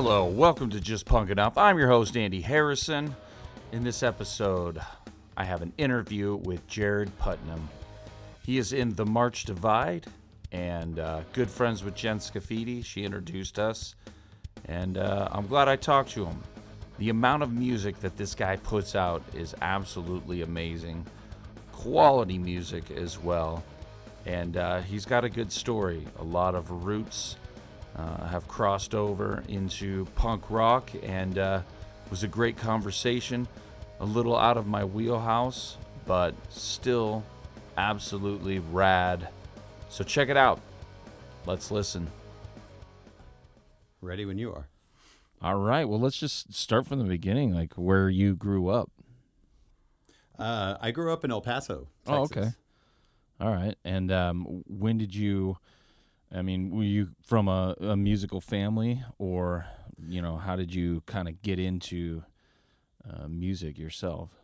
Hello, welcome to Just Punk Enough. I'm your host, Andy Harrison. In this episode, I have an interview with Jared Putnam. He is in The March Divide and uh, good friends with Jen Scafidi. She introduced us, and uh, I'm glad I talked to him. The amount of music that this guy puts out is absolutely amazing. Quality music as well. And uh, he's got a good story. A lot of roots have crossed over into punk rock, and uh, was a great conversation. A little out of my wheelhouse, but still absolutely rad. So check it out. Let's listen. Ready when you are. All right. Well, let's just start from the beginning, like where you grew up. Uh, I grew up in El Paso. Texas. Oh, okay. All right. And um, when did you? I mean, were you from a, a musical family, or you know, how did you kind of get into uh, music yourself?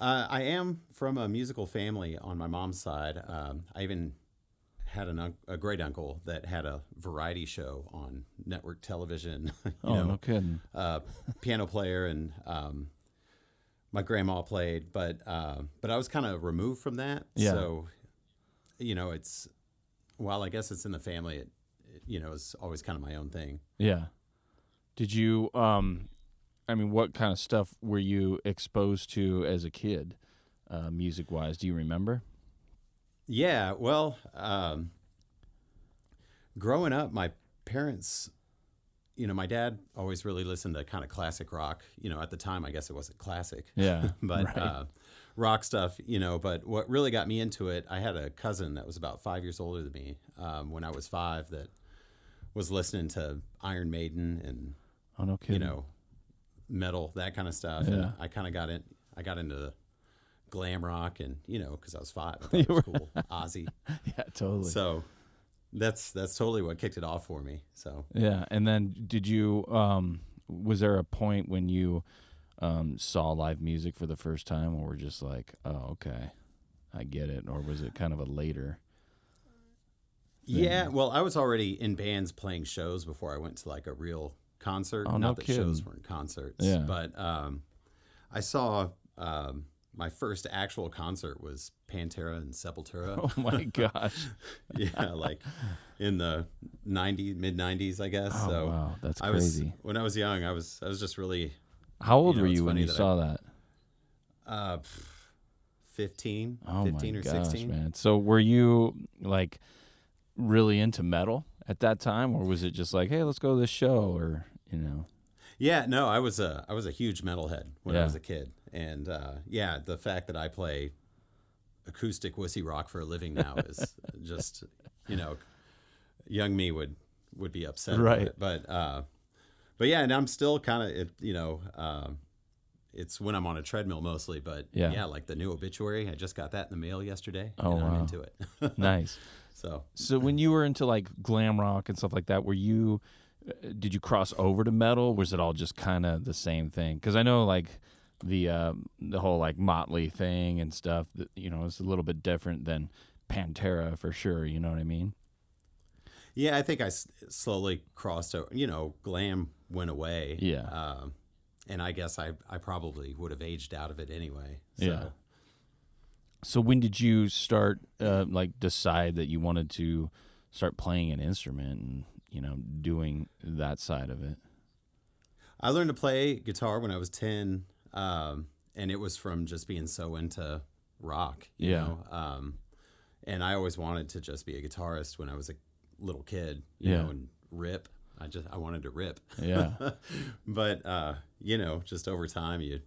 Uh, I am from a musical family on my mom's side. Um, I even had an un- a great uncle that had a variety show on network television. you oh, know, no kidding. uh, piano player, and um, my grandma played, but uh, but I was kind of removed from that. Yeah. So, you know, it's while I guess it's in the family, it, it you know is always kind of my own thing. Yeah. Did you? Um, I mean, what kind of stuff were you exposed to as a kid, uh, music wise? Do you remember? Yeah, well, um, growing up, my parents, you know, my dad always really listened to kind of classic rock. You know, at the time, I guess it wasn't classic, Yeah. but right. uh, rock stuff. You know, but what really got me into it, I had a cousin that was about five years older than me um, when I was five that was listening to Iron Maiden and oh no you know metal that kind of stuff. Yeah. And I kind of got in. I got into glam rock and you know because I was five, I thought it was cool. Ozzy. yeah, totally. So that's that's totally what kicked it off for me. So Yeah, and then did you? Um, was there a point when you um, saw live music for the first time, or were just like, "Oh, okay, I get it," or was it kind of a later? yeah, well, I was already in bands playing shows before I went to like a real concert. Oh, no Not that shows weren't concerts. Yeah. But um, I saw um, my first actual concert was Pantera and Sepultura. Oh my gosh! yeah, like in the '90s, mid '90s, I guess. Oh so wow, that's I was crazy. when I was young. I was I was just really How old you know, were you when you that I- saw that? uh, 15, Oh 15 my or gosh, 16. man! So were you like really into metal at that time, or was it just like, "Hey, let's go to this show," or you know? Yeah, no, I was a I was a huge metalhead when Yeah. I was a kid, and uh, yeah, the fact that I play acoustic wussy rock for a living now is just you know, young me would would be upset, Right. But uh, but yeah, and I'm still kind of it, you know. Um, it's when I'm on a treadmill mostly, but Yeah. yeah. like the new obituary. I just got that in the mail yesterday. Oh, and I'm into it. nice. so So when you were into like glam rock and stuff like that, were you uh, did you cross over to metal? Was it all just kind of the same thing? Because I know like the uh, the whole like Motley thing and stuff. That, you know, it's a little bit different than Pantera for sure. You know what I mean? Yeah, I think I s- slowly crossed over. You know, glam went away. Yeah. Um, and I guess I, I probably would have aged out of it anyway. So, Yeah. So when did you start uh, like decide that you wanted to start playing an instrument and you know doing that side of it? I learned to play guitar when I was 10. Um, and it was from just being so into rock, you Yeah. know. Um, and I always wanted to just be a guitarist when I was a little kid, you Yeah. know, and rip. I just I wanted to rip. Yeah. but uh, you know, just over time you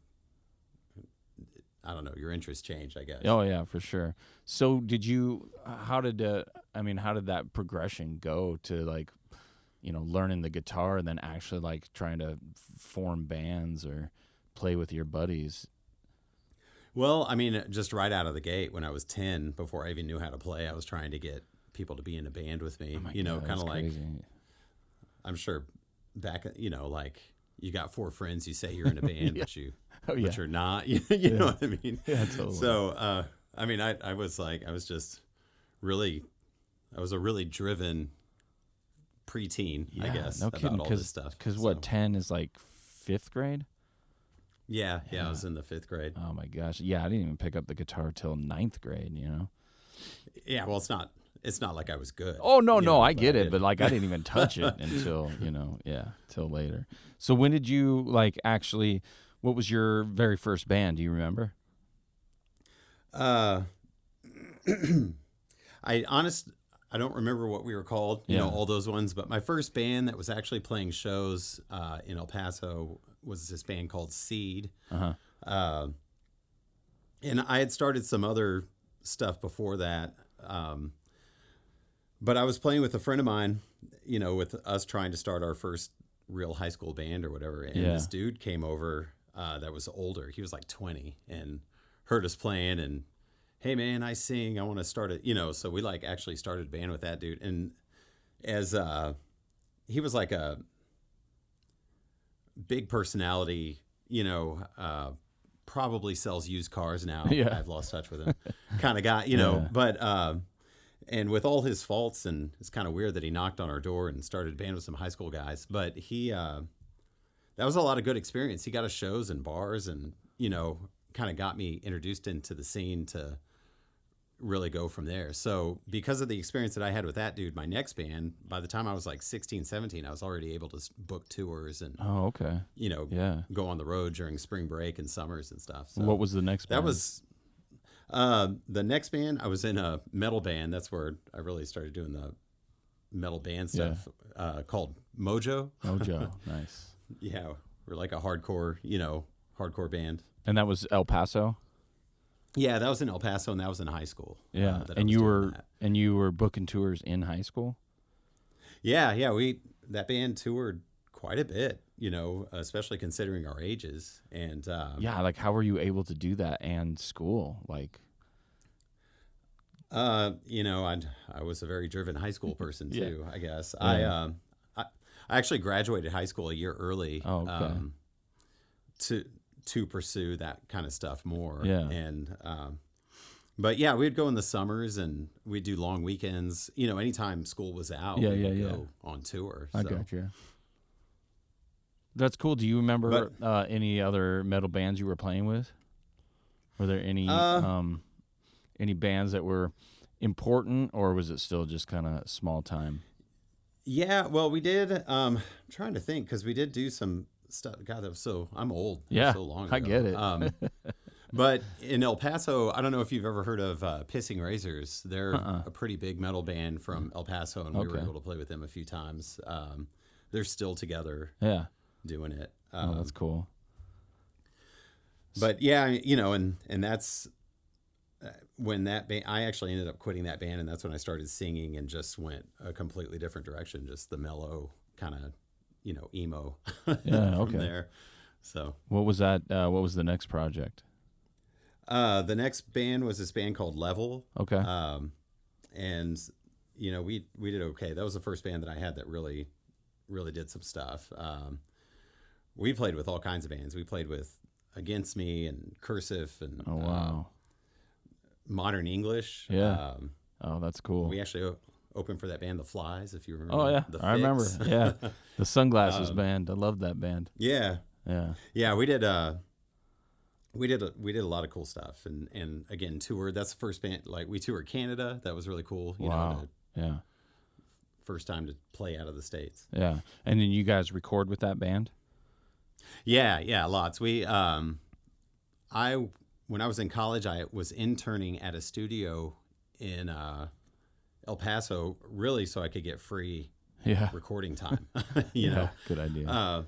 I don't know, your interests change, I guess. Oh yeah, for sure. So did you? How did uh, I mean? How did that progression go to like, you know, learning the guitar and then actually like trying to form bands or play with your buddies? Well, I mean, just right out of the gate when I was 10, before I even knew how to play, I was trying to get people to be in a band with me. Oh you know, kind of like. I'm sure back, you know, like you got four friends, you say you're in a band, but you, Oh yeah. but you're not, you, you know what I mean? Yeah, totally. So, uh, I mean, I, I was like, I was just really, I was a really driven preteen, I guess, no about kidding. all this stuff. Because So- what ten is like fifth grade? Yeah, yeah, I was in the fifth grade. Oh my gosh, yeah, I didn't even pick up the guitar till ninth grade. You know? Yeah, well, it's not. It's not like I was good. Oh no, no, know, I get it, but like I didn't even touch it until you know, yeah, till later. So when did you like actually? What was your very first band? Do you remember? Uh, I honest, I don't remember what we were called. You know all those ones, but my first band that was actually playing shows uh, in El Paso was this band called Seed. Uh-huh. Uh, and I had started some other stuff before that. Um, but I was playing with a friend of mine, you know, with us trying to start our first real high school band or whatever. And Yeah. this dude came over uh, that was older. He was like 20 and heard us playing and, hey, man, I sing. I want to start it, you know. So we like actually started a band with that dude. And as uh, he was like a big personality, you know, uh, probably sells used cars now. Yeah. I've lost touch with him. kind of guy, you know, Yeah. but um, and with all his faults, and it's kind of weird that he knocked on our door and started a band with some high school guys. But he, uh, that was a lot of good experience. He got us shows and bars, and you know, kind of got me introduced into the scene to really go from there. So because of the experience that I had with that dude, my next band, by the time I was like 16, 17, I was already able to book tours and Oh, okay. you know, Yeah. go on the road during spring break and summers and stuff. So what was the next? Band? That band? was uh, the next band. I was in a metal band. That's where I really started doing the metal band Yeah. stuff uh, called Mojo. Mojo. nice. Yeah, we're like a hardcore, you know, hardcore band. And that was El Paso. Yeah, that was in El Paso, and that was in high school. uh, Yeah, I and you were that. and you were booking tours in high school. Yeah, yeah. We that band toured quite a bit, you know, especially considering our ages. And um, Yeah, like how were you able to do that and school? Like, Uh, you know, I I was a very driven high school person Yeah. too. I guess I um I, I actually graduated high school a year early. Oh, okay. Um, to to pursue that kind of stuff more. Yeah. And um, but yeah, we'd go in the summers and we'd do long weekends. You know, anytime school was out, Yeah, yeah, yeah. go on tour. I so. got you. That's cool. Do you remember But- uh, any other metal bands you were playing with? Were there any Uh, um, any bands that were important, or was it still just kind of small time? Yeah, well, we did. Um, I'm trying to think because we did do some stuff. God, that was so. I'm old. Yeah, so long. Ago. I get it. Um, but in El Paso, I don't know if you've ever heard of uh, Pissing Razors. They're a pretty big metal band from El Paso, and we were Uh-uh. Able to play with them a few times. Um, they're still together Yeah. Doing it. Oh, Um, that's cool. but yeah, you know, and and that's uh, when that band. I actually ended up quitting that band, and that's when I started singing and just went a completely different direction, just the mellow kind of, you know, emo. Yeah, from okay. There. So What was that? Uh, what was the next project? uh, the next band was this band called Level, Okay. um, and you know, we we did okay. That was the first band that I had that really, really did some stuff. Um, we played with all kinds of bands. We played with Against Me and Cursive and oh uh, wow. Modern English. Yeah. Um, oh, that's cool. we actually o- opened for that band, The Flies, if you remember. oh yeah, The I remember. Yeah, the Sunglasses Um, band. I love that band. yeah, Yeah. yeah. We did. Uh, we did. A, we did a lot of cool stuff, and and again, toured. That's the first band. Like we toured Canada. That was really cool. You wow. know, the yeah. first time to play out of the states. Yeah. And then you guys record with that band? Yeah, yeah, lots. We, um, I when I was in college, I was interning at a studio in uh, El Paso, really, so I could get free Yeah. recording time. you yeah. know, Good idea. uh,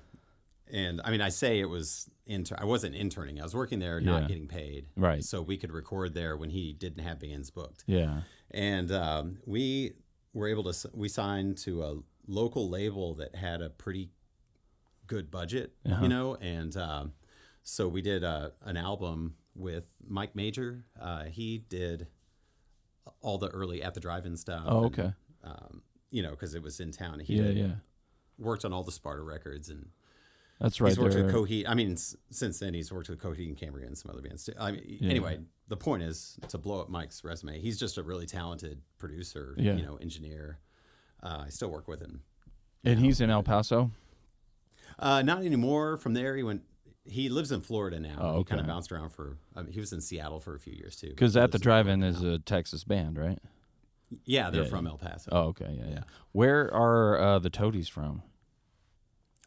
and I mean, I say it was inter- I wasn't interning. I was working there, Yeah. not getting paid. Right. So we could record there when he didn't have bands booked, yeah. and um, we were able to. We signed to a local label that had a pretty good budget, Uh-huh. you know, and um, so we did uh, an album with Mike Major. Uh, he did all the early at the drive-in stuff. Oh, and, okay. um, you know, because it was in town. He Yeah, did, yeah. worked on all the Sparta records and That's right. he's worked with. Coheed. I mean, s- since then he's worked with Coheed and Cambria and some other bands too. I mean, Yeah. anyway, the point is to blow up Mike's resume. He's just a really talented producer, Yeah. you know, engineer. Uh, I still work with him And he's in El Paso. Uh, not anymore. From there, he went. He lives in Florida now. Oh, He kind of bounced around for. I mean, he was in Seattle for a few years too. Because at the drive-in is now. a Texas band, right? yeah, they're yeah, from yeah. El Paso. Oh, okay, yeah, yeah. Yeah. Where are uh, the Toadies from?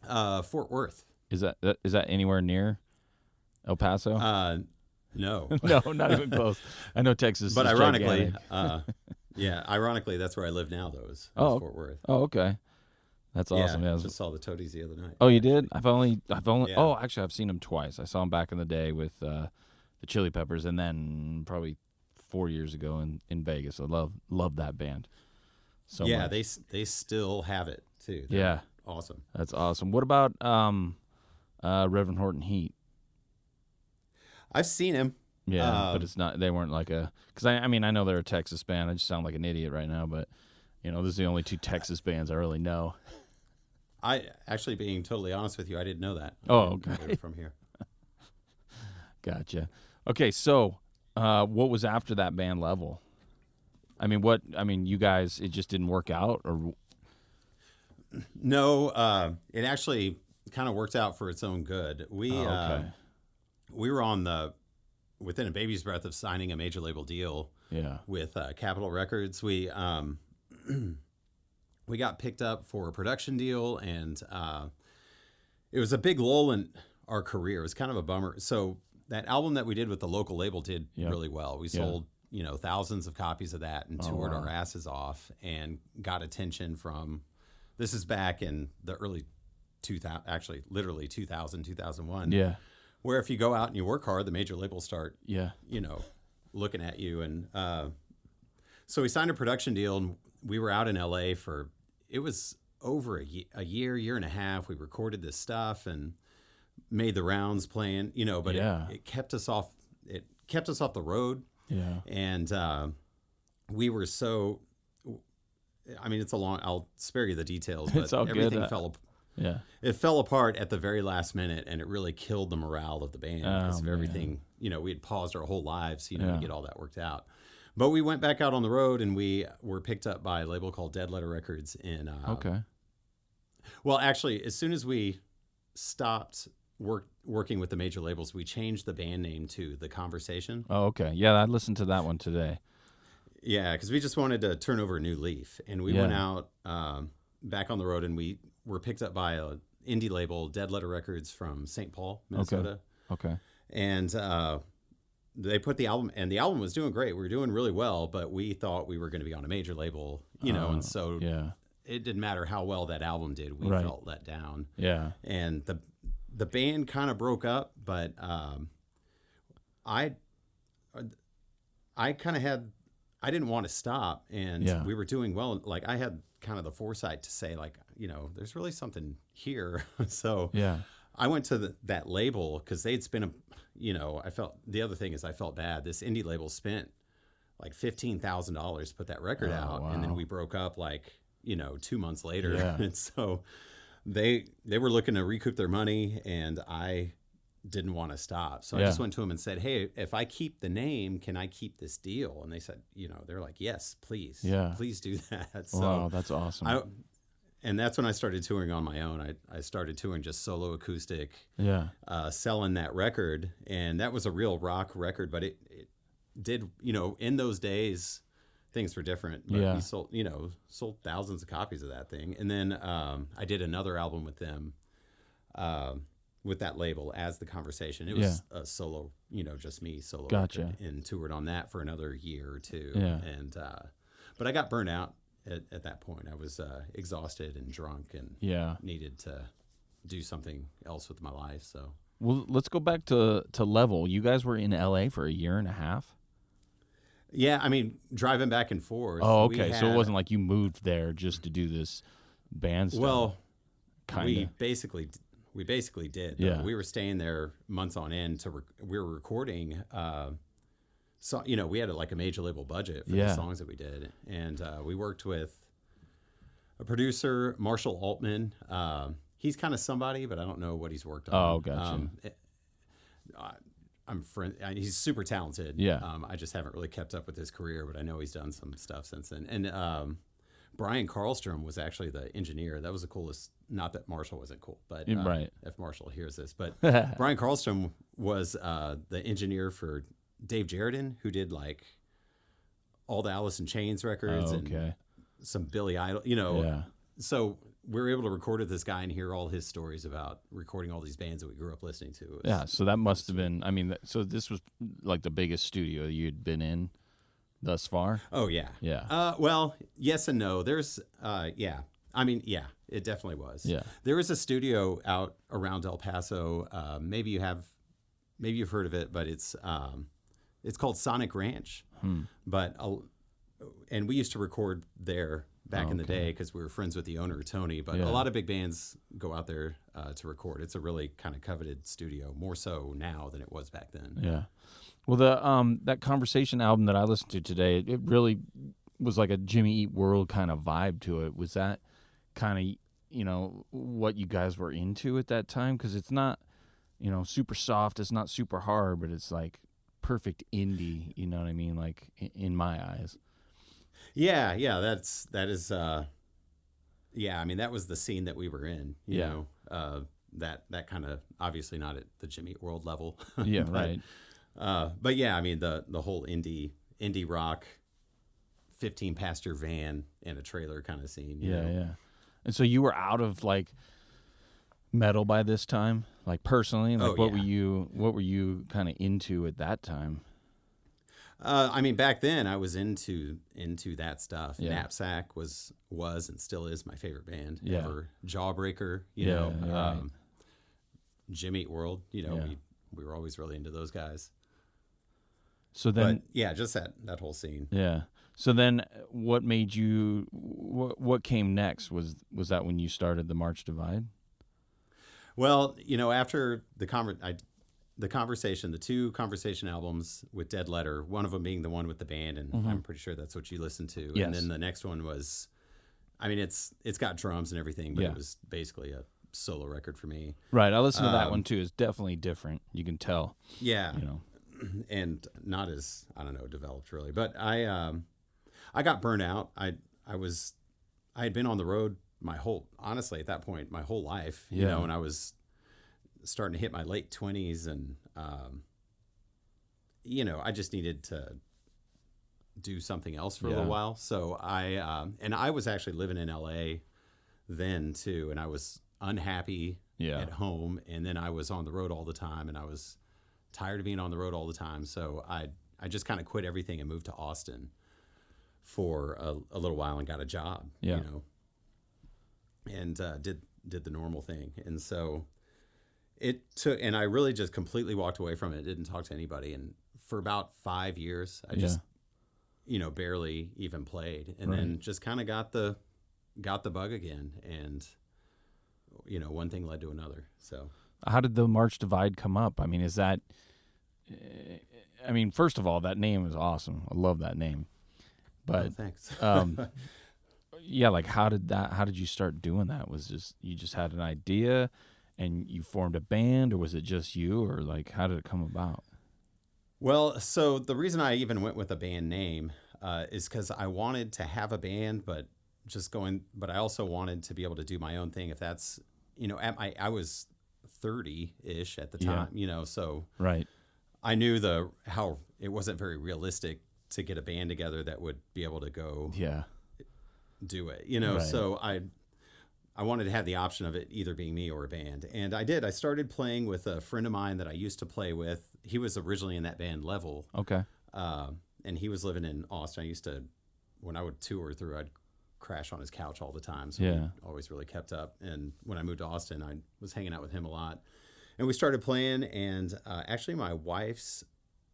Uh, Fort Worth. Is that that- is that anywhere near El Paso? Uh, no, no, not even close. I know Texas, but ironically, uh, yeah, ironically, that's where I live now. Though is, is Oh, Fort Worth. Oh, okay, that's awesome. Yeah, Yeah, just saw the Toadies the other night. Oh, you did? I've only, I've only. Yeah. Oh, actually, I've seen them twice. I saw them back in the day with uh, the Chili Peppers, and then probably four years ago in, in Vegas. I love love that band. So yeah, much. they they still have it too. They're yeah, awesome. that's awesome. What about um, uh, Reverend Horton Heat? I've seen him. Yeah, but Um, it's not. They weren't like a. Because I, I mean, I know they're a Texas band. I just sound like an idiot right now, but you know, this is the only two Texas bands I really know. I actually, being totally honest with you, I didn't know that. Oh, didn't know they okay. from here. Gotcha. Okay, so uh, what was after that band level? I mean, what? I mean, you guys, it just didn't work out, or No, uh, it actually kind of worked out for its own good. We Oh, uh, we were on the within a baby's breath of signing a major label deal yeah, with uh, Capitol Records. We um, we got picked up for a production deal, and uh, it was a big lull in our career. It was kind of a bummer. So that album that we did with the local label did Yep. really well. We Yeah. sold you know thousands of copies of that and Oh, toured wow. our asses off and got attention from. This is back in the early 2000, actually literally 2000, 2001. yeah, Where if you go out and you work hard, the major labels start yeah. you know, looking at you. And uh, so we signed a production deal, and we were out in LA for it was over a, ye- a year, year and a half. We recorded this stuff and made the rounds playing, you know, but Yeah. it, it kept us off. It kept us off the road, Yeah. and uh, we were so. I mean, it's a long. I'll spare you the details, but good. everything Uh, fell. Yeah. it fell apart at the very last minute and it really killed the morale of the band because Oh, of man. everything you know we had paused our whole lives you know Yeah. to get all that worked out but we went back out on the road and we were picked up by a label called dead letter records in uh, Okay. well actually as soon as we stopped work, working with the major labels we changed the band name to the conversation Oh, okay. Yeah, I listened to that one today. Yeah, because we just wanted to turn over a new leaf, and we went out um, back on the road, and we were picked up by a indie label, Dead Letter Records from St. Paul, Minnesota, Okay. and uh, they put the album, and the album was doing great. We were doing really well, but we thought we were going to be on a major label, you know, Oh, and so Yeah. it didn't matter how well that album did. We Right. felt let down, Yeah. and the the band kind of broke up, but um, I I kind of had I didn't want to stop, and Yeah. we were doing well. Like I had kind of the foresight to say, like you know, there's really something here. so Yeah. I went to the, that label because they'd spent a, you know, I felt the other thing is I felt bad. This indie label spent like fifteen thousand dollars to put that record Oh, out, and then we broke up like you know two months later, Yeah. and so they they were looking to recoup their money, and I didn't want to stop, so I just went to them and said, "Hey, if I keep the name, can I keep this deal?" And they said, "You know, they're like, yes, please, Yeah. please do that." So wow, that's awesome. I. And that's when I started touring on my own. I, I started touring just solo acoustic, yeah. uh, selling that record, and that was a real rock record. But it, it did, you know, in those days, things were different. But Yeah. we sold, you know, sold thousands of copies of that thing, and then um, I did another album with them, um, with that label as the conversation. It was a solo, you know, just me solo. Gotcha. record, and toured on that for another year or two. Yeah. and uh, but I got burnt out at, at that point. I was uh, exhausted and drunk and Yeah. needed to do something else with my life. So. Well, let's go back to to level. You guys were in LA for a year and a half. Yeah, I mean, driving back and forth. Oh, okay. so it wasn't like you moved there just to do this band stuff. Well, kind we basically we basically did. Yeah. we were staying there months on end to. Rec- we were recording. Uh, so you know, we had a, like a major label budget for Yeah. the songs that we did, and uh, we worked with a producer, Marshall Altman. Um, he's kind of somebody, but I don't know what he's worked on. Oh, gotcha. it- I- I'm friend. I- He's super talented. Yeah. Um, I just haven't really kept up with his career, but I know he's done some stuff since then. And um, Bryan Carlstrom was actually the engineer. That was the coolest. Not that Marshall wasn't cool, but uh, right. If Marshall hears this, but Bryan Carlstrom was uh, the engineer for Dave Jerden, who did like all the Alice in Chains records Oh, and some Billy Idol. You know, Yeah. so we were able to record with this guy and hear all his stories about recording all these bands that we grew up listening to. Was- Yeah. So that must have been. I mean, so this was like the biggest studio you'd been in thus far. Oh yeah. Yeah. Uh, well, yes and no. There's, uh, yeah. I mean, yeah, it definitely was. Yeah. There was a studio out around El Paso. Uh, maybe you have, maybe you've heard of it, but it's, um, it's called Sonic Ranch. Hmm. But, uh, and we used to record there back in the day because we were friends with the owner Tony. But Yeah. a lot of big bands go out there uh, to record. It's a really kind of coveted studio, more so now than it was back then. Yeah. Well, the um that conversation album that I listened to today, it, it really was like a Jimmy Eat World kind of vibe to it. Was that kind of you know what you guys were into at that time? Because it's not you know super soft, it's not super hard, but it's like perfect indie. You know what I mean? Like in, my eyes. Yeah, yeah, that's that is uh yeah, I mean that was the scene that we were in, you Yeah. know. Uh that that kind of obviously not at the Jimmy World level. Yeah. but, right. Uh but yeah, I mean the the whole indie indie rock 15 passenger van and a trailer kind of scene, you Yeah. know. Yeah. And so you were out of like metal by this time, like personally. Like Oh, what yeah. were you? What were you kind of into at that time? Uh, I mean, back then I was into into that stuff. Yeah. Knapsack was was and still is my favorite band Yeah. ever. Jawbreaker, you Yeah, know, yeah, right. um, Jimmy Eat World, you know, we we were always really into those guys. So then, but yeah, just that that whole scene. Yeah. So then, uh, what made you? What what came next? Was was that when you started the March Divide? Well, you know, after the conver- I, the conversation, the two conversation albums with Dead Letter, one of them being the one with the band, and I'm pretty sure that's what you listened to. Mm-hmm. Yes. And then the next one was, I mean, it's it's got drums and everything, but Yeah. it was basically a solo record for me. Right. I listened to that Um, one too. It's definitely different. You can tell. Yeah. You know. and not as I don't know developed really. But I um, I got burnt out. I I was I had been on the road my whole honestly at that point my whole life. You Yeah. know, and I was starting to hit my late twenties, and um, you know, I just needed to do something else for a little while. So I um, and I was actually living in L.A. then too, and I was unhappy Yeah. at home, and then I was on the road all the time, and I was tired of being on the road all the time. So I I just kind of quit everything and moved to Austin for a, a little while and got a job. Yeah. You know, and uh, did did the normal thing, and so it took, and I really just completely walked away from it. Didn't talk to anybody, and for about five years, I just you know barely even played, and then just kind of got the got the bug again, and you know one thing led to another. So. How did the March Divide come up? I mean, is that? eh, I mean, first of all, that name is awesome. I love that name. Oh, But thanks. um, yeah, like how did that? How did you start doing that? Was just you just had an idea, and you formed a band, or was it just you, or like how did it come about? Well, so the reason I even went with a band name uh, is because I wanted to have a band, but just going, but I also wanted to be able to do my own thing. If that's, you know, at my, I was 30 ish at the Yeah. time, you know, so Right. I knew the, how it wasn't very realistic to get a band together that would be able to go Yeah. Do it, you know. Right. So I I wanted to have the option of it either being me or a band, and I did. I started playing with a friend of mine that I used to play with. He was originally in that band Level, Okay. uh, and he was living in Austin. I used to when I would tour through, I'd crash on his couch all the time. So Yeah. we always really kept up. And when I moved to Austin, I was hanging out with him a lot, and we started playing. And uh, actually, my wife's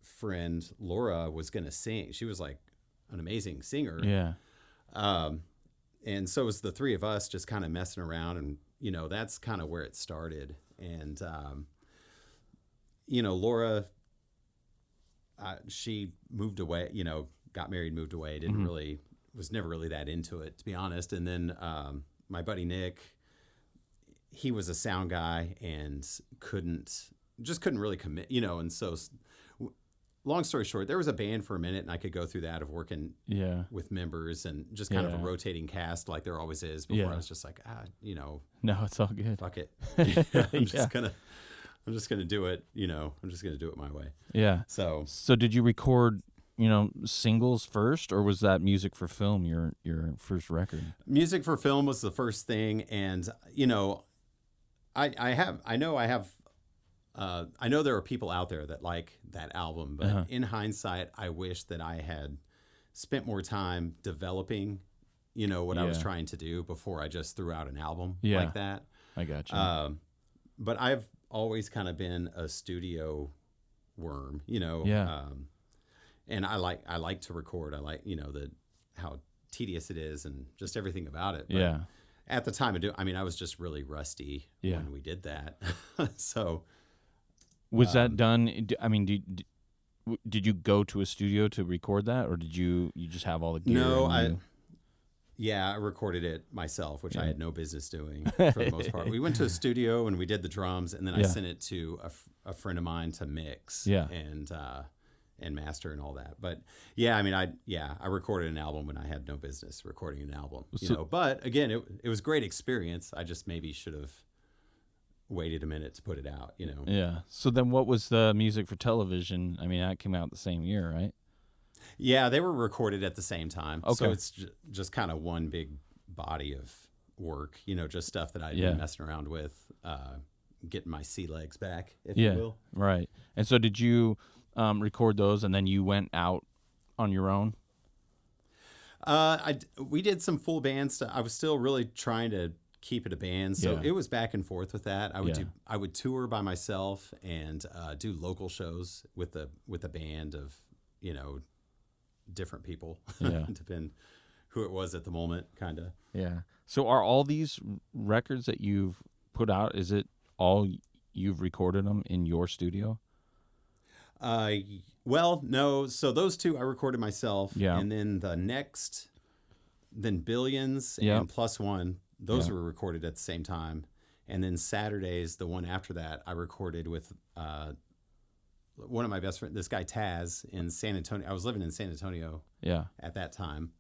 friend Laura was going to sing. She was like an amazing singer. Yeah. Um, and so it was the three of us just kind of messing around, and you know that's kind of where it started. And um, you know, Laura, uh, she moved away. You know, got married, moved away. Didn't really was never really that into it, to be honest. And then um, my buddy Nick, he was a sound guy and couldn't just couldn't really commit. You know, and so long story short, there was a band for a minute, and I could go through that of working Yeah. with members and just kind of a rotating cast like there always is. Before Yeah. I was just like, ah, you know, No, it's all good. fuck it. I'm Yeah. just gonna, I'm just gonna do it. You know, I'm just gonna do it my way. Yeah. So So did you record, you know, singles first, or was that music for film your your first record? music for film was the first thing, and you know, I I have I know I have. Uh, I know there are people out there that like that album, but Uh-huh. in hindsight, I wish that I had spent more time developing, you know, what I was trying to do before I just threw out an album Yeah. like that. I got you. Um, but I've always kind of been a studio worm, you know. Yeah. Um, and I like I like to record. I like you know the how tedious it is and just everything about it. But yeah. At the time of do, I mean, I was just really rusty Yeah. when we did that. so Was um, that done? I mean, did, did you go to a studio to record that, or did you you just have all the gear? no, I. you- Yeah, I recorded it myself, which I had no business doing for the most part. We went to a studio and we did the drums, and then I sent it to a, a friend of mine to mix Yeah. and uh, and master and all that. But yeah, I mean, I yeah, I recorded an album when I had no business recording an album, you So- know. But again, it it was great experience. I just maybe should have waited a minute to put it out, you know. Yeah. So then, what was the music for television? I mean, that came out the same year, right? Yeah, they were recorded at the same time. Okay. So it's j- just kind of one big body of work, you know, just stuff that I'd Yeah. been messing around with, uh, getting my sea legs back, if Yeah. you will. Right. And so, did you um, record those, and then you went out on your own? Uh, I we did some full band stuff. I was still really trying to keep it a band, so Yeah. it was back and forth with that. I would Yeah. do I would tour by myself and uh, do local shows with the with a band of you know different people. Yeah. depend who it was at the moment, kind of. Yeah. So, are all these records that you've put out? Is it all you've recorded them in your studio? Uh, well, no. So those two I recorded myself. Yeah. And then the next, then Billions Yeah. and Plus One, those Yeah. were recorded at the same time. And then Saturdays, the one after that, I recorded with uh, one of my best friends, this guy Taz in San Antonio. I was living in San Antonio Yeah. at that time,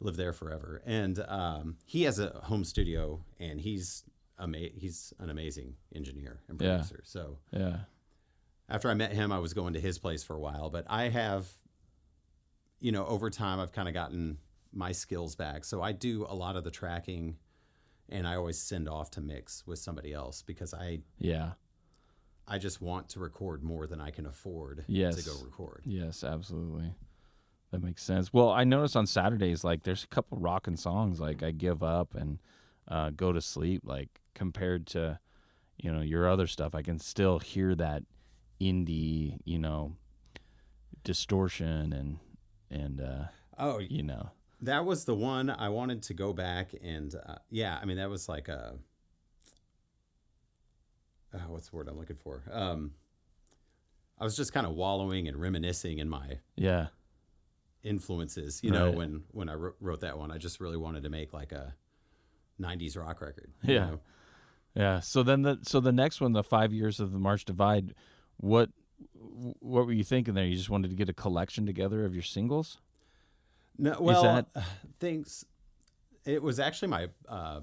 lived there forever, and um, he has a home studio, and he's ama- he's an amazing engineer and Yeah. producer. So Yeah. after I met him, I was going to his place for a while, but I have, you know, over time, I've kind of gotten my skills back. So I do a lot of the tracking and I always send off to mix with somebody else because I, Yeah. I just want to record more than I can afford Yes. to go record. Yes, absolutely. That makes sense. Well, I noticed on Saturdays, like there's a couple rocking songs like "I Give Up" and uh, "Go to Sleep." Like compared to, you know, your other stuff, I can still hear that indie, you know, distortion and and uh, Oh, you know, that was the one I wanted to go back and, uh, yeah, I mean, that was like a, uh, what's the word I'm looking for? Um, I was just kind of wallowing and reminiscing in my yeah, influences. You know, when when I wrote, that one, I just really wanted to make like a '90s rock record. you Yeah. know? yeah. So then the so the next one, the five years of the March Divide, what what were you thinking there? You just wanted to get a collection together of your singles? No, well, that- things. It was actually my uh,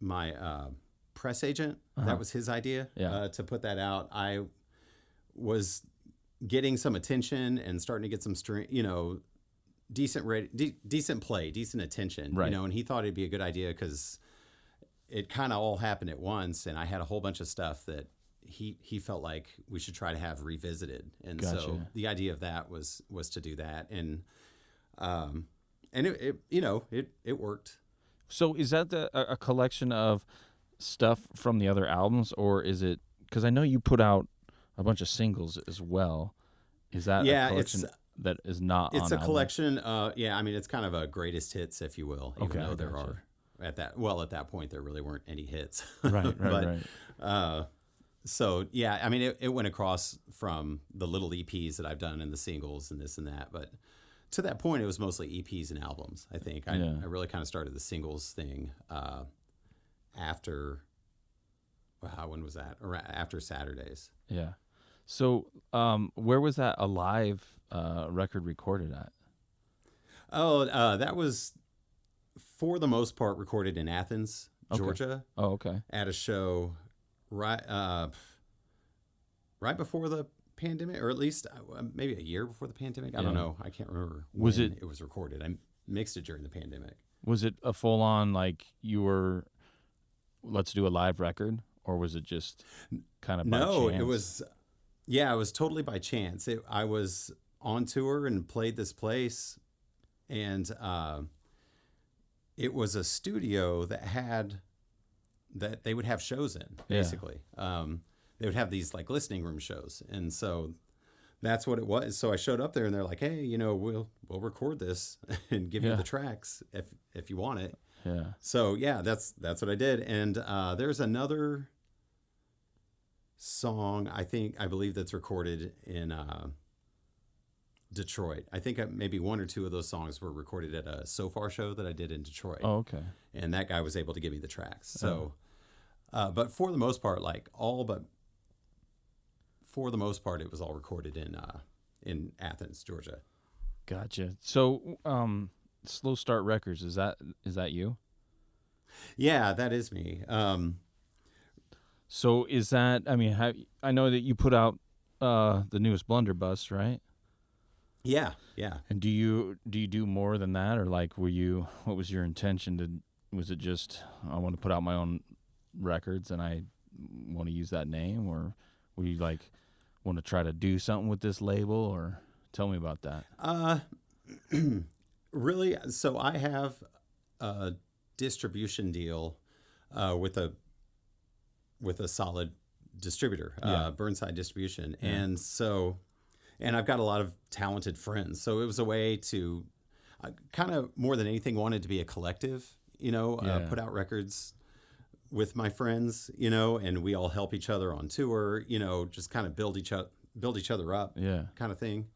my uh, press agent. That was his idea Uh-huh. Yeah. uh, to put that out. I was getting some attention and starting to get some string. You know, decent rate, de- decent play, decent attention. Right. You know, and he thought it'd be a good idea because it kind of all happened at once, and I had a whole bunch of stuff that he he felt like we should try to have revisited, and so the idea of that was was to do that, and um, and it, it you know it it worked. So is that the, a, a collection of stuff from the other albums, or is it? Because I know you put out a bunch of singles as well. Is that Yeah, a collection it's- that is not? It's on a album? collection. Uh, yeah, I mean it's kind of a greatest hits, if you will. Even Okay, though there gotcha. are at that well at that point there really weren't any hits. Right, right, but, right. Uh, so yeah, I mean it, it went across from the little EPs that I've done and the singles and this and that, but to that point it was mostly EPs and albums. I think I, Yeah. I really kind of started the singles thing uh, after. Wow, when was that? After Saturdays. Yeah. So, um, where was that alive uh, record recorded at? Oh, uh, that was for the most part recorded in Athens, Okay. Georgia, Oh, okay. at a show right uh, right before the pandemic, or at least uh, maybe a year before the pandemic. I don't Yeah. know. I can't remember. Was when it- It was recorded. I mixed it during the pandemic. Was it a full on like you were? Let's do a live record, or was it just kind of by no, it chance? was. Yeah, it was totally by chance. It, I was on tour and played this place, and uh, it was a studio that had that they would have shows in. Yeah. Basically, um, they would have these like listening room shows, and so that's what it was. So I showed up there, and they're like, "Hey, you know, we'll we'll record this and give Yeah. you the tracks if if you want it." Yeah. So yeah, that's that's what I did. And uh, there's another song I think I believe that's recorded in uh, Detroit. I think uh, maybe one or two of those songs were recorded at a Sofar show that I did in Detroit, Oh, okay. and that guy was able to give me the tracks. So, uh, but for the most part, like all but for the most part, it was all recorded in uh, in Athens, Georgia. Gotcha. So, um, Slow Start Records is that is that you? Yeah, that is me. Um, So is that? I mean, have, I know that you put out uh, the newest Blunderbuss, right? yeah, yeah. And do you do you do more than that, or like were you? What was your intention to? Was it just I want to put out my own records and I want to use that name, or were you like want to try to do something with this label, or tell me about that? Uh, really? So I have a distribution deal uh, with a with a solid distributor, Yeah. uh, Burnside Distribution, and so and I've got a lot of talented friends. So it was a way to I kind of more than anything wanted to be a collective, you know, uh, put out records with my friends, you know, and we all help each other on tour, you know, just kind of build each other build each other up, Yeah. kind of thing.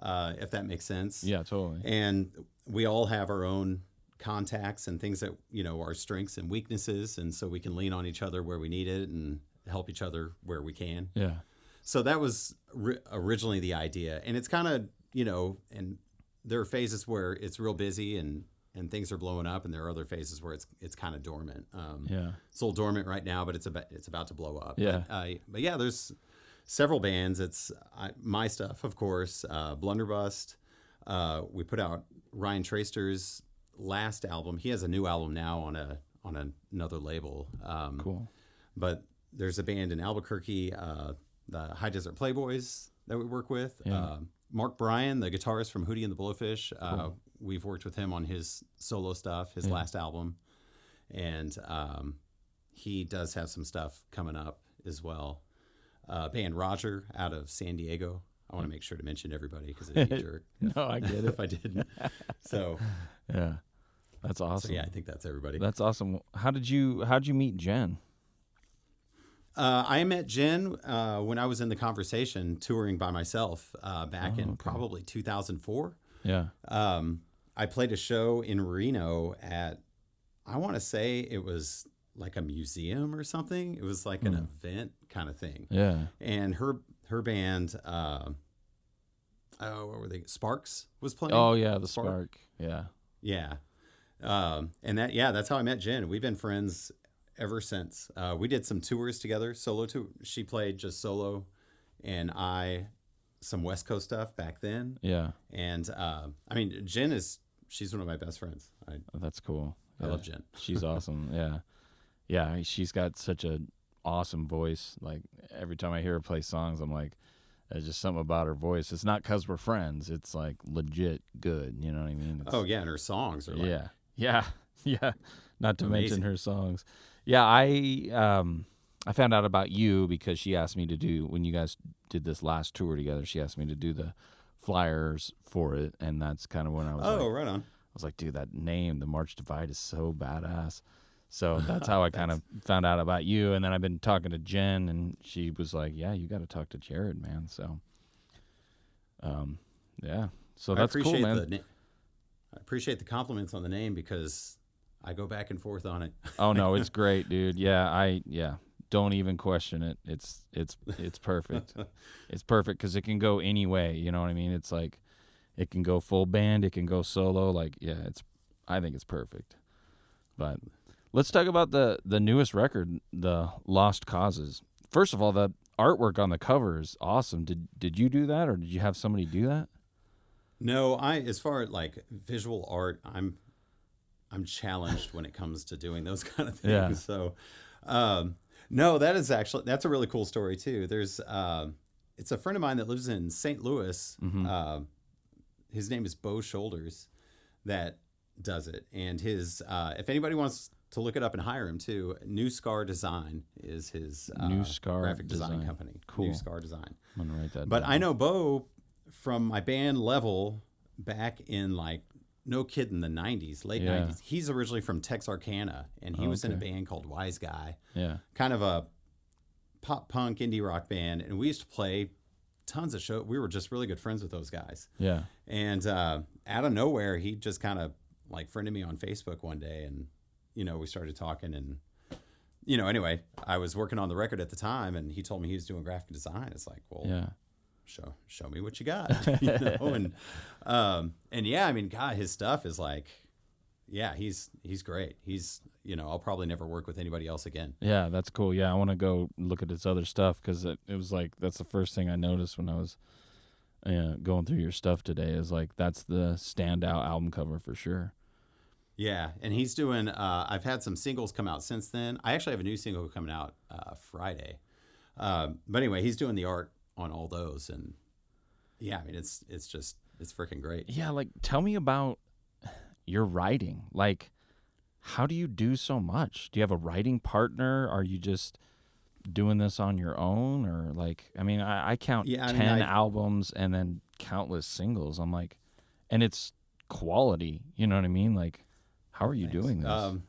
Uh, if that makes sense Yeah, totally. and we all have our own contacts and things that you know our strengths and weaknesses and so we can lean on each other where we need it and help each other where we can Yeah. so that was ri- originally the idea and it's kind of you know and there are phases where it's real busy and and things are blowing up and there are other phases where it's it's kind of dormant um, Yeah. it's a little dormant right now, but it's about it's about to blow up. Yeah. But, uh, but yeah, there's several bands. It's I, my stuff, of course. Uh, Blunderbust. Uh, we put out Ryan Traster's last album. He has a new album now on a on another label. Um, Cool. But there's a band in Albuquerque, uh, the High Desert Playboys, that we work with. Yeah. Uh, Mark Bryan, the guitarist from Hootie and the Blowfish. Uh, we've worked with him on his solo stuff, his last album, and um, he does have some stuff coming up as well. Uh, band Roger out of San Diego. I want to make sure to mention everybody because it'd be a jerk No, I get it. if I didn't. So, Yeah. That's so awesome. yeah, I think that's everybody. That's awesome. How did you how did you meet Jen? Uh, I met Jen uh, when I was in the conversation touring by myself uh, back Oh, in probably 2004. Yeah. Um, I played a show in Reno at, I want to say it was like a museum or something. It was like an Hmm. event kind of thing. Yeah. And her her band, uh, oh, what were they? Sparks was playing. Oh yeah, the Spark. spark. Yeah. Yeah. Um, and that, yeah, that's how I met Jen. We've been friends ever since. Uh, we did some tours together, solo tour. She played just solo, and I some West Coast stuff back then. Yeah. And uh, I mean, Jen is she's one of my best friends. I, That's cool. I Yeah. love Jen. She's awesome. Yeah. Yeah, she's got such a awesome voice. Like every time I hear her play songs, I'm like there's just something about her voice. It's not cuz we're friends. It's like legit good, you know what I mean? It's, Oh yeah, and her songs are like yeah. Yeah. Yeah. Not to mention her songs. Yeah, I um I found out about you because she asked me to do when you guys did this last tour together, she asked me to do the flyers for it and that's kind of when I was Oh, like right on. I was like, dude, that name, the March Divide, is so badass. So that's how I kind of found out about you. And then I've been talking to Jen, and she was like, yeah, you got to talk to Jared, man. So, um, yeah. So that's cool, man. the I appreciate the compliments on the name because I go back and forth on it. oh no, it's great, dude. Yeah, I yeah, don't even question it. It's it's it's perfect. it's perfect because it can go any way. You know what I mean? It's like it can go full band, it can go solo. Like yeah, it's I think it's perfect. But let's talk about the the newest record, the Lost Causes. First of all, the artwork on the cover is awesome. Did did you do that or did you have somebody do that? No, I as far as like visual art, I'm I'm challenged when it comes to doing those kind of things. Yeah. So, um, no, that is actually that's a really cool story too. There's um, it's a friend of mine that lives in St. Louis. Uh, his name is Bo Shoulders that does it, and his uh, if anybody wants to look it up and hire him too, New Scar Design is his uh, New Scar graphic design, Design. company. Cool. New Scar Design. I'm gonna write that. But down. I know Bo from my band level back in like no kid in the 90s, late Yeah. 90s. He's originally from Texarkana and he was in a band called Wise Guy, yeah, kind of a pop punk indie rock band and we used to play tons of shows. We were just really good friends with those guys. yeah, And uh, out of nowhere, he just kind of like friended me on Facebook one day, and you know we started talking, and you know anyway, I was working on the record at the time, and he told me he was doing graphic design. It's like, well, yeah. Show show me what you got, you know, and um, and yeah, I mean, God, his stuff is like, yeah, he's he's great. He's you know, I'll probably never work with anybody else again. Yeah, that's cool. Yeah, I want to go look at his other stuff because it, it was like that's the first thing I noticed when I was uh, going through your stuff today. Is like that's the standout album cover for sure. Yeah, and he's doing. Uh, I've had some singles come out since then. I actually have a new single coming out uh, Friday. Um, but anyway, he's doing the art on all those, and yeah, I mean it's it's just it's freaking great. Yeah, like tell me about your writing. Like, how do you do so much? Do you have a writing partner? Are you just doing this on your own, or like? I mean, I, I count Yeah, I mean, ten I- albums and then countless singles. I'm like, and it's quality. You know what I mean? Like, how are you doing this? Um,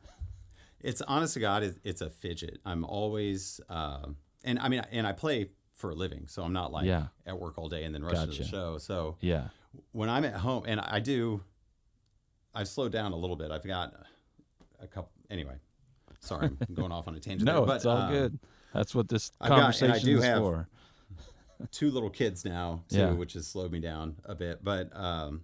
it's honest to God, it, it's a fidget. I'm always, um, and I mean, and I play for a living, so I'm not like Yeah. at work all day and then rush to the show. So yeah, when I'm at home, and I do, I've slowed down a little bit. I've got a couple. Anyway, sorry, I'm going off on a tangent. no, there, but, it's all um, good. That's what this I've conversation do is have- for. two little kids now too, Yeah. which has slowed me down a bit. But um,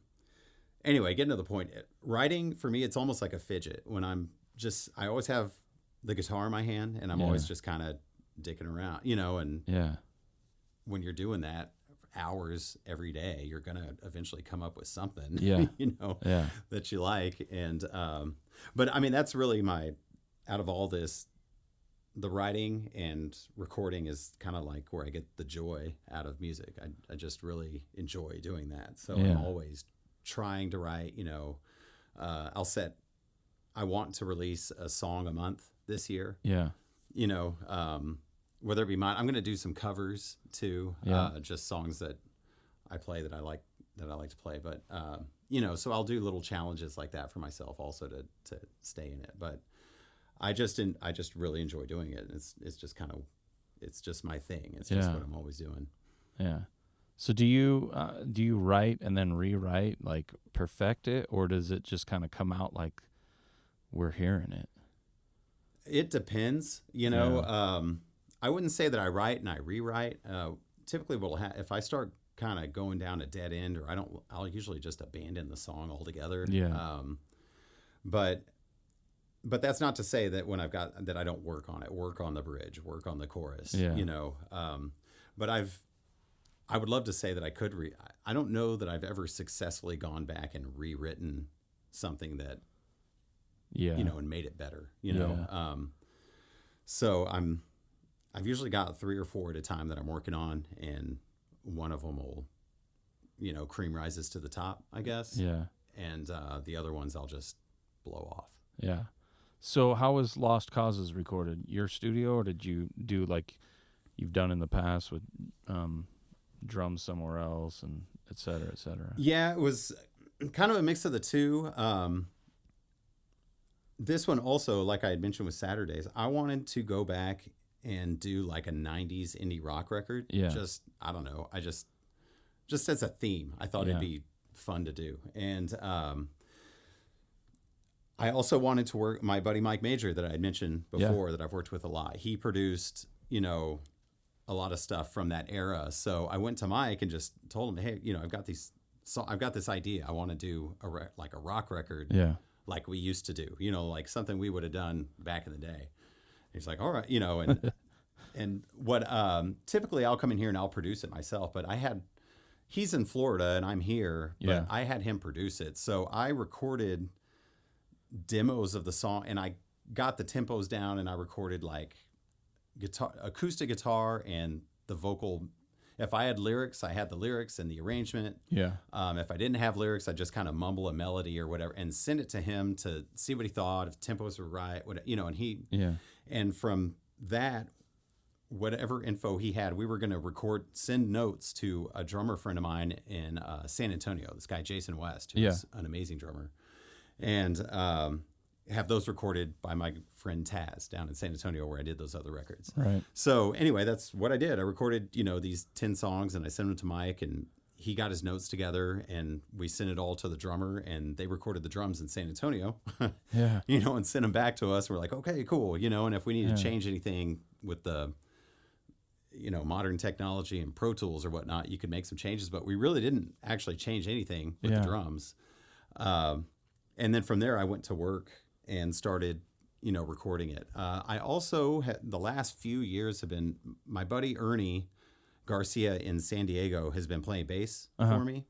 anyway, getting to the point, writing for me, it's almost like a fidget. When I'm just, I always have the guitar in my hand, and I'm always just kind of dicking around, you know. And Yeah, when you're doing that hours every day, you're gonna eventually come up with something, Yeah. you know, yeah, that you like. And um, but I mean, that's really my out of all this. The writing and recording is kind of like where I get the joy out of music. I, I just really enjoy doing that. So Yeah. I'm always trying to write. You know, uh, I'll set. I want to release a song a month this year yeah, you know, um, whether it be mine, I'm going to do some covers too, Yeah. uh, just songs that I play that I like that I like to play. But um, you know, so I'll do little challenges like that for myself also to to stay in it. But I just in, I just really enjoy doing it. It's it's just kind of it's just my thing. It's just what I'm always doing. yeah. So do you uh, do you write and then rewrite, like perfect it, or does it just kind of come out like we're hearing it? It depends, you know. Um, I wouldn't say that I write and I rewrite. Uh, typically, what'll ha- if I start kind of going down a dead end, or I don't, I'll usually just abandon the song altogether. Yeah. Um, but but that's not to say that when I've got that I don't work on it, work on the bridge, work on the chorus. Yeah. You know. Um, but I've I would love to say that I could re. I don't know that I've ever successfully gone back and rewritten something that Yeah, you know, and made it better, you know. Um, so I'm, I've usually got three or four at a time that I'm working on, and one of them will, you know, cream rises to the top, I guess, yeah, and uh, the other ones I'll just blow off. yeah. So how was Lost Causes recorded? Your studio, or did you do like you've done in the past with um, drums somewhere else and et cetera, et cetera? Yeah, it was kind of a mix of the two. Um, this one also, like I had mentioned with Saturdays, I wanted to go back and do like a '90s indie rock record. Yeah. Just I don't know. I just just as a theme, I thought Yeah. it'd be fun to do, and um, I also wanted to work my buddy Mike Major that I had mentioned Yeah. before that I've worked with a lot. He produced, you know, a lot of stuff from that era. So I went to Mike and just told him, "Hey, you know, I've got these so I've got this idea. I want to do a re- like a rock record Yeah. like we used to do, you know, like something we would have done back in the day." He's like, "All right, you know, and and what um typically I'll come in here and I'll produce it myself, but I had he's in Florida and I'm here, but Yeah. I had him produce it. So I recorded demos of the song and I got the tempos down and I recorded like guitar acoustic guitar and the vocal if I had lyrics, I had the lyrics and the arrangement. Yeah. Um, if I didn't have lyrics, I just kind of mumble a melody or whatever and send it to him to see what he thought, if tempos were right, what you know, and he Yeah. And from that, whatever info he had, we were going to record, send notes to a drummer friend of mine in uh, San Antonio, this guy, Jason West, who's Yeah. an amazing drummer. And um, have those recorded by my friend Taz down in San Antonio, where I did those other records. Right. So anyway, that's what I did. I recorded, you know, these 10 songs and I sent them to Mike and he got his notes together and we sent it all to the drummer and they recorded the drums in San Antonio. Yeah. you know, and sent them back to us. We're like, okay, cool, you know, and if we need Yeah. to change anything with the, you know, modern technology and Pro Tools or whatnot, you could make some changes. But we really didn't actually change anything with Yeah. the drums. Um, and then from there, I went to work and started, you know, recording it. Uh, I also had the last few years have been my buddy Ernie Garcia in San Diego has been playing bass Uh-huh. for me.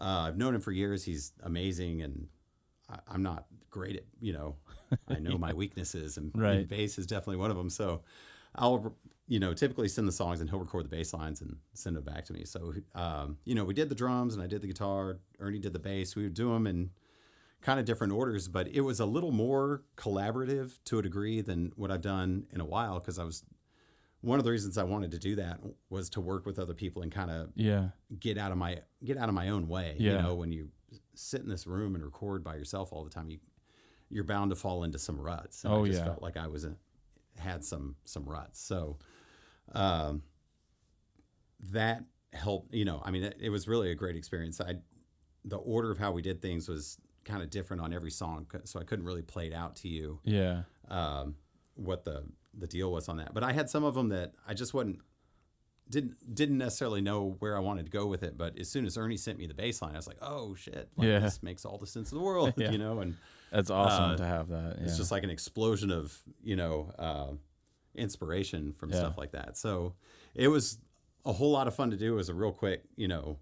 Uh, I've known him for years. He's amazing, and I, I'm not great at you know. I know my weaknesses, and, and bass is definitely one of them. So I'll you know typically send the songs, and he'll record the bass lines and send them back to me. So um, you know we did the drums, and I did the guitar. Ernie did the bass. We would do them in kind of different orders, but it was a little more collaborative to a degree than what I've done in a while because I was one of the reasons I wanted to do that was to work with other people and kind of Yeah. get out of my get out of my own way. You know, when you sit in this room and record by yourself all the time, you you're bound to fall into some ruts. And Oh, I just yeah. felt like I was a, had some some ruts. So um, that helped. You know, I mean, it, it was really a great experience. I the order of how we did things was kind of different on every song, so I couldn't really play it out to you Yeah. um, what the the deal was on that. But I had some of them that I just wasn't didn't didn't necessarily know where I wanted to go with it. But as soon as Ernie sent me the bass line, I was like, oh shit, like, Yeah. this makes all the sense in the world, Yeah. you know. And That's awesome Uh, to have that. Yeah. it's just like an explosion of you know uh, inspiration from stuff like that. So it was a whole lot of fun to do. It was a real quick, you know,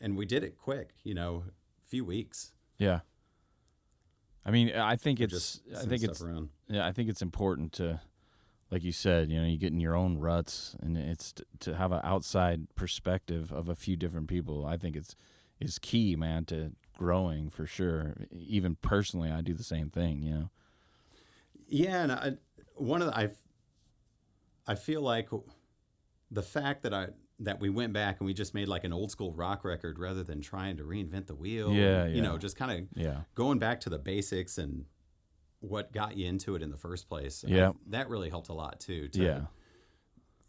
and we did it quick, you know, a few weeks. yeah. I mean, I think it's I think it's around. yeah, I think it's important to like you said, you know, you get in your own ruts and it's t- to have an outside perspective of a few different people. I think it's is key, man, to growing for sure. Even personally, I do the same thing, you know. Yeah, and I, one of the I, I feel like the fact that I that we went back and we just made like an old school rock record rather than trying to reinvent the wheel. Yeah, you yeah. know, just kind of Yeah. going back to the basics and what got you into it in the first place. Yeah. I- that really helped a lot too. To, Yeah.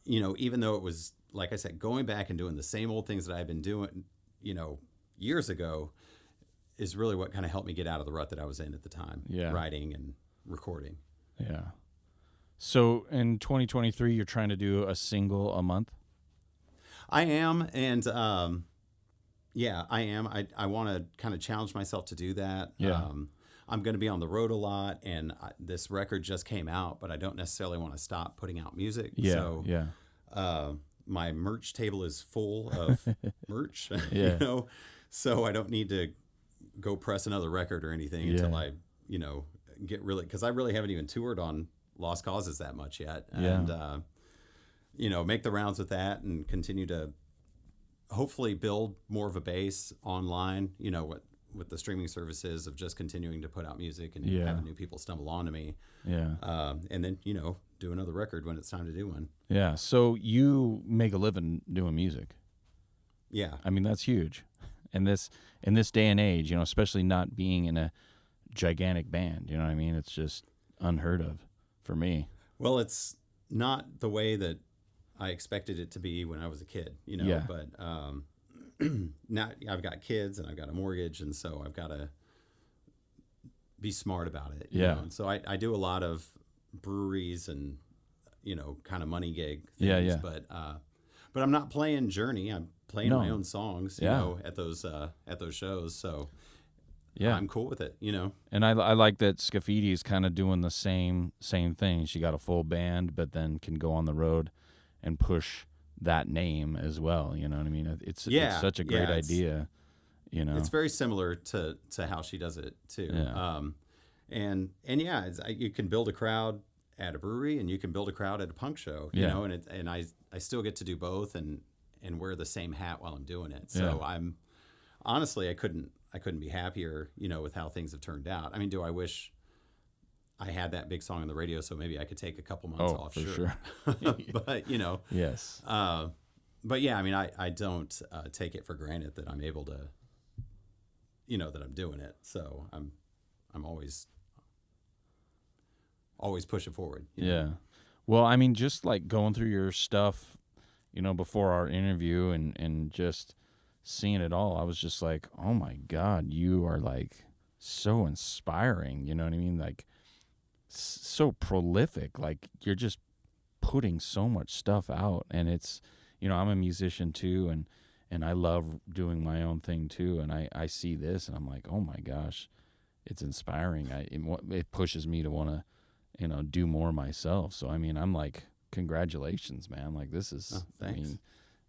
you know, even though it was like I said, going back and doing the same old things that I've been doing, you know, years ago, is really what kind of helped me get out of the rut that I was in at the time. Yeah. writing and recording. Yeah. So in 2023, you're trying to do a single a month. I am, and um, yeah, I am. I I want to kind of challenge myself to do that. Yeah. Um, I'm going to be on the road a lot, and I, this record just came out, but I don't necessarily want to stop putting out music. Yeah. So yeah. uh, my merch table is full of merch. Yeah. You know, so I don't need to go press another record or anything until I, you know, get really because I really haven't even toured on Lost Causes that much yet, Yeah. and uh, you know, make the rounds with that and continue to hopefully build more of a base online. You know, what with the streaming services of just continuing to put out music and Yeah. having new people stumble onto me, Yeah. um, and then you know, do another record when it's time to do one. Yeah. So you make a living doing music. Yeah. I mean, that's huge. In this in this day and age, you know, especially not being in a gigantic band, you know what I mean? It's just unheard of for me. Well, it's not the way that I expected it to be when I was a kid, you know. Yeah. But um, now I've got kids and I've got a mortgage, and so I've got to be smart about it. you Yeah. know? And so I, I do a lot of breweries and you know kind of money gig. Things, Yeah, yeah. But uh, but I'm not playing Journey. I'm playing my own songs. You Yeah. know, at those uh, at those shows. So Yeah. I'm cool with it. You know. And I, I like that Scafidi is kind of doing the same same thing. She got a full band, but then can go on the road and push that name as well. You know what I mean? It's, Yeah, it's such a great yeah, idea. You know, It's very similar to to how she does it too. Yeah. Um, and and yeah, it's, you can build a crowd at a brewery, and you can build a crowd at a punk show. You Yeah. know, and it, and I I still get to do both, and and wear the same hat while I'm doing it. So Yeah. I'm honestly I couldn't I couldn't be happier. You know, with how things have turned out. I mean, do I wish I had that big song on the radio so maybe I could take a couple months Oh, off? for sure. but you know. yes. Uh, but yeah, I mean, I, I don't uh, take it for granted that I'm able to, you know, that I'm doing it. So I'm, I'm always, always pushing forward. you know? Yeah. Well, I mean, just like going through your stuff, you know, before our interview and, and just seeing it all, I was just like, oh my God, you are like so inspiring. You know what I mean? Like, so prolific. Like, you're just putting so much stuff out. And it's, you know, I'm a musician too. And, and I love doing my own thing too. And I, I see this and I'm like, oh my gosh, it's inspiring. I, it, it pushes me to want to, you know, do more myself. So I mean, I'm like, congratulations, man. Like this is, Oh, I mean,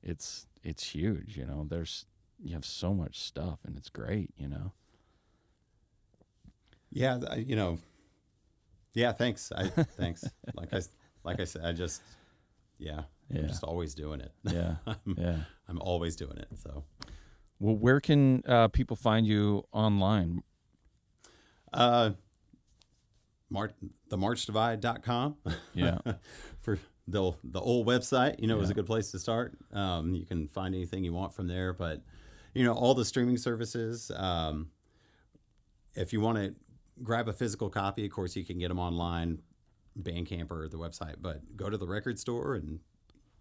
it's it's huge. You know, there's you have so much stuff, and it's great. You know. Yeah. You know, yeah, thanks. I, thanks. like I, like I said, I just, yeah, Yeah. I'm just always doing it. Yeah, I'm, yeah. I'm always doing it. So, Well, where can uh, people find you online? uh, Mar- the marchdivide.com. Yeah, for the the old website. You know, it was a good place to start. Um, you can find anything you want from there, but you know, all the streaming services. Um, if you want to grab a physical copy, of course, you can get them online, Bandcamp or the website. But go to the record store and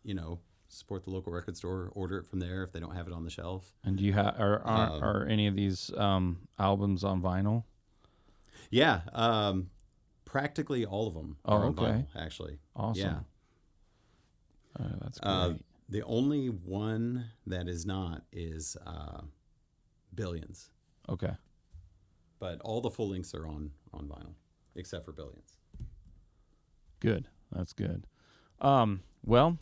you know support the local record store. Order it from there if they don't have it on the shelf. and do you have are are, Um, are any of these um, albums on vinyl? Yeah, um, practically all of them Oh, are on okay. vinyl. Actually, Awesome. Yeah. Uh, that's great. Uh, the only one that is not is uh, Billions, okay. But all the full links are on on vinyl, except for Billions. Good. That's good. Um, well,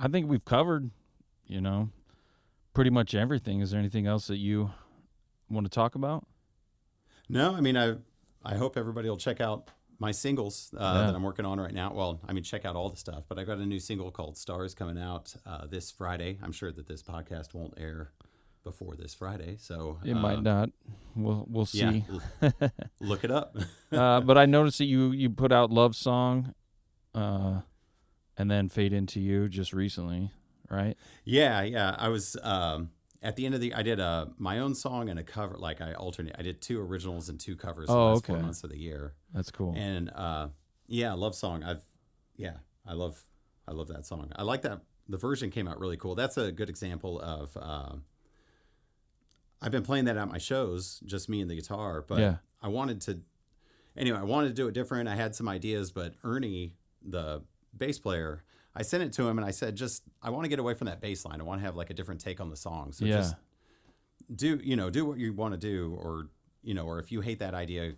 I think we've covered, you know, pretty much everything. Is there anything else that you want to talk about? No, I mean I I hope everybody will check out my singles uh, Yeah. that I'm working on right now. Well, I mean check out all the stuff, but I've got a new single called Stars coming out uh, this Friday. I'm sure that this podcast won't air before this Friday, so It uh, might not. We'll we'll see. l- look it up. uh, but I noticed that you you put out love song, uh, and then fade into you just recently, right? Yeah, yeah. I was um, at the end of the. I did a my own song and a cover. Like I alternate. I did two originals and two covers. Oh, the last four okay. months of the year. That's cool. And uh, yeah, love song. I've yeah, I love I love that song. I like that. The version came out really cool. That's a good example of. I've been playing that at my shows, just me and the guitar. But Yeah. I wanted to. Anyway, I wanted to do it different. I had some ideas, but Ernie, the bass player, I sent it to him and I said, just I want to get away from that bass line. I want to have like a different take on the song. So Yeah. just do you know do what you want to do, or you know, or if you hate that idea,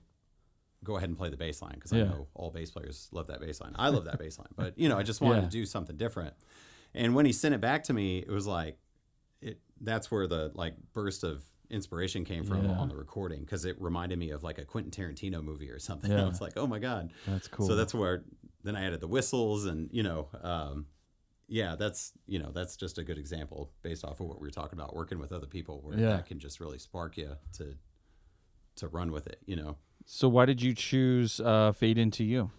go ahead and play the bass line because Yeah. I know all bass players love that bass line. I love that bass line, but you know, I just wanted Yeah. to do something different. And when he sent it back to me, it was like it. That's where the like burst of inspiration came from Yeah. on the recording because it reminded me of like a Quentin Tarantino movie or something. Yeah. I was like, oh my god. That's cool. So that's where then I added the whistles and you know, um, yeah, that's you know that's just a good example based off of what we were talking about working with other people where Yeah. that can just really spark you to to run with it. You know. so why did you choose uh, fade into you?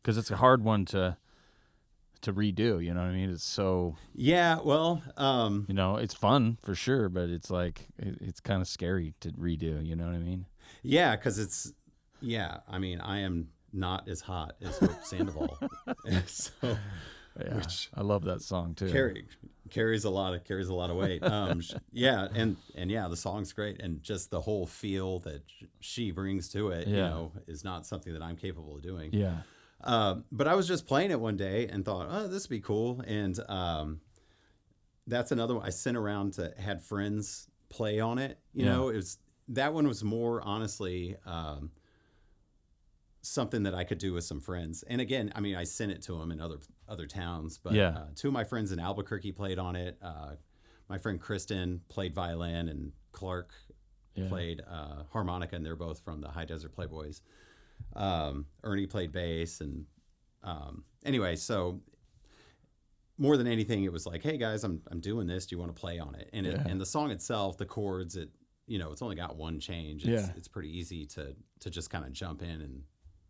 Because it's a hard one to to redo. You know what I mean? It's so Yeah. Well. Um, you know it's fun for sure, but it's like it, it's kind of scary to redo. You know what I mean? yeah, because it's yeah. I mean, I am not as hot as Hope Sandoval, so Yeah, Which- I love that song too. Carrie, carries a lot of carries a lot of weight. Um, yeah, and and yeah, the song's great, and just the whole feel that she brings to it, you know, is not something that I'm capable of doing. Yeah. Um, but I was just playing it one day and thought, oh, this would be cool. And um, that's another one I sent around to had friends play on it. You Yeah. know, it was that one was more honestly um, something that I could do with some friends. And again, I mean, I sent it to them in other other towns, but Yeah. uh, two of my friends in Albuquerque played on it. Uh, my friend Kristen played violin, and Clark Yeah. played uh, harmonica, and they're both from the High Desert Playboys. Um, Ernie played bass, and um, anyway, so more than anything, it was like, "Hey guys, I'm I'm doing this. Do you want to play on it?" And it, Yeah. and the song itself, the chords, it you know, it's only got one change. It's, Yeah. it's pretty easy to to just kind of jump in and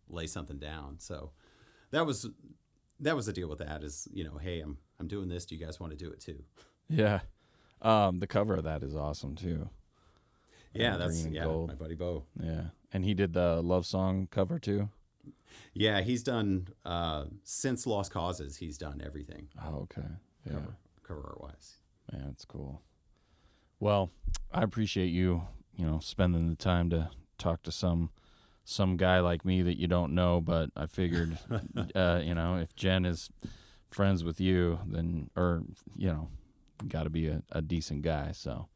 lay something down. So that was that was the deal with that. Is you know, hey, I'm I'm doing this. Do you guys want to do it too? Yeah. Um, the cover of that is awesome too. Yeah, that's yeah, Gold. my buddy Bo. Yeah. And he did the love song cover too. Yeah, he's done uh, since Lost Causes. He's done everything Oh, okay. Yeah. cover cover art wise. Man, that's cool. Well, I appreciate you, you know, spending the time to talk to some some guy like me that you don't know, but I figured uh, you know, if Jen is friends with you, then or you know, got to be a, a decent guy, so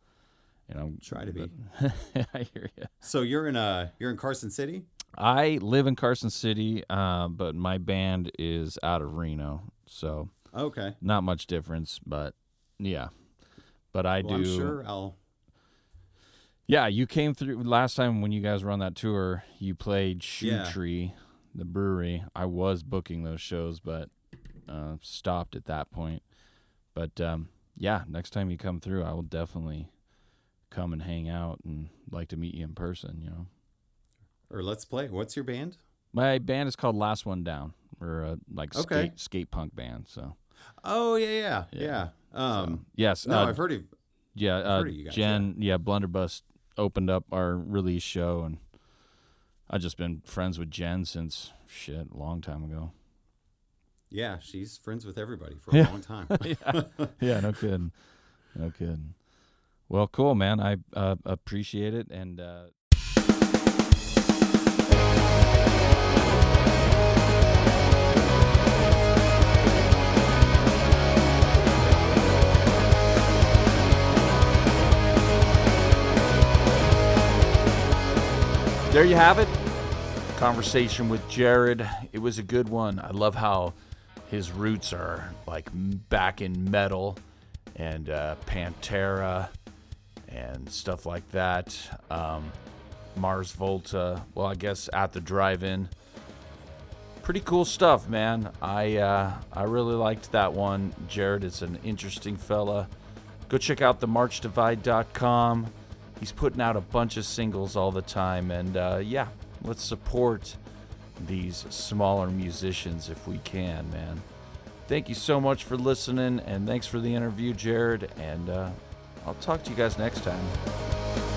you know, Try to be. I hear you. So you're in uh you're in Carson City. I live in Carson City, uh, but my band is out of Reno, so Okay. not much difference, but yeah. But I Well, do I'm sure I'll. Yeah, you came through last time when you guys were on that tour. You played Shoe Yeah. Tree, the brewery. I was booking those shows, but uh, stopped at that point. But um, yeah, next time you come through, I will definitely come and hang out and like to meet you in person. You know, Or let's play. What's your band? my band is called Last One Down. We're a like Okay. skate skate punk band. So Oh yeah, yeah, Yeah. yeah. Um, yes, no, uh, I've heard of. yeah, uh, heard of you guys, Jen, yeah. Blunderbuss opened up our release show, and I've just been friends with Jen since shit a long time ago. Yeah, she's friends with everybody for a Yeah. long time. yeah, yeah, no kidding, no kidding. Well, cool, man. I uh, appreciate it, and uh, There you have it. Conversation with Jared. It was a good one. I love how his roots are like back in metal and uh, Pantera and stuff like that. Um, Mars Volta. Well, I guess at the drive-in. Pretty cool stuff, man. I uh, I really liked that one. Jared is an interesting fella. Go check out the marchdivide.com. He's putting out a bunch of singles all the time, and uh, yeah, let's support these smaller musicians if we can, man. Thank you so much for listening, and thanks for the interview, Jared. And uh, I'll talk to you guys next time.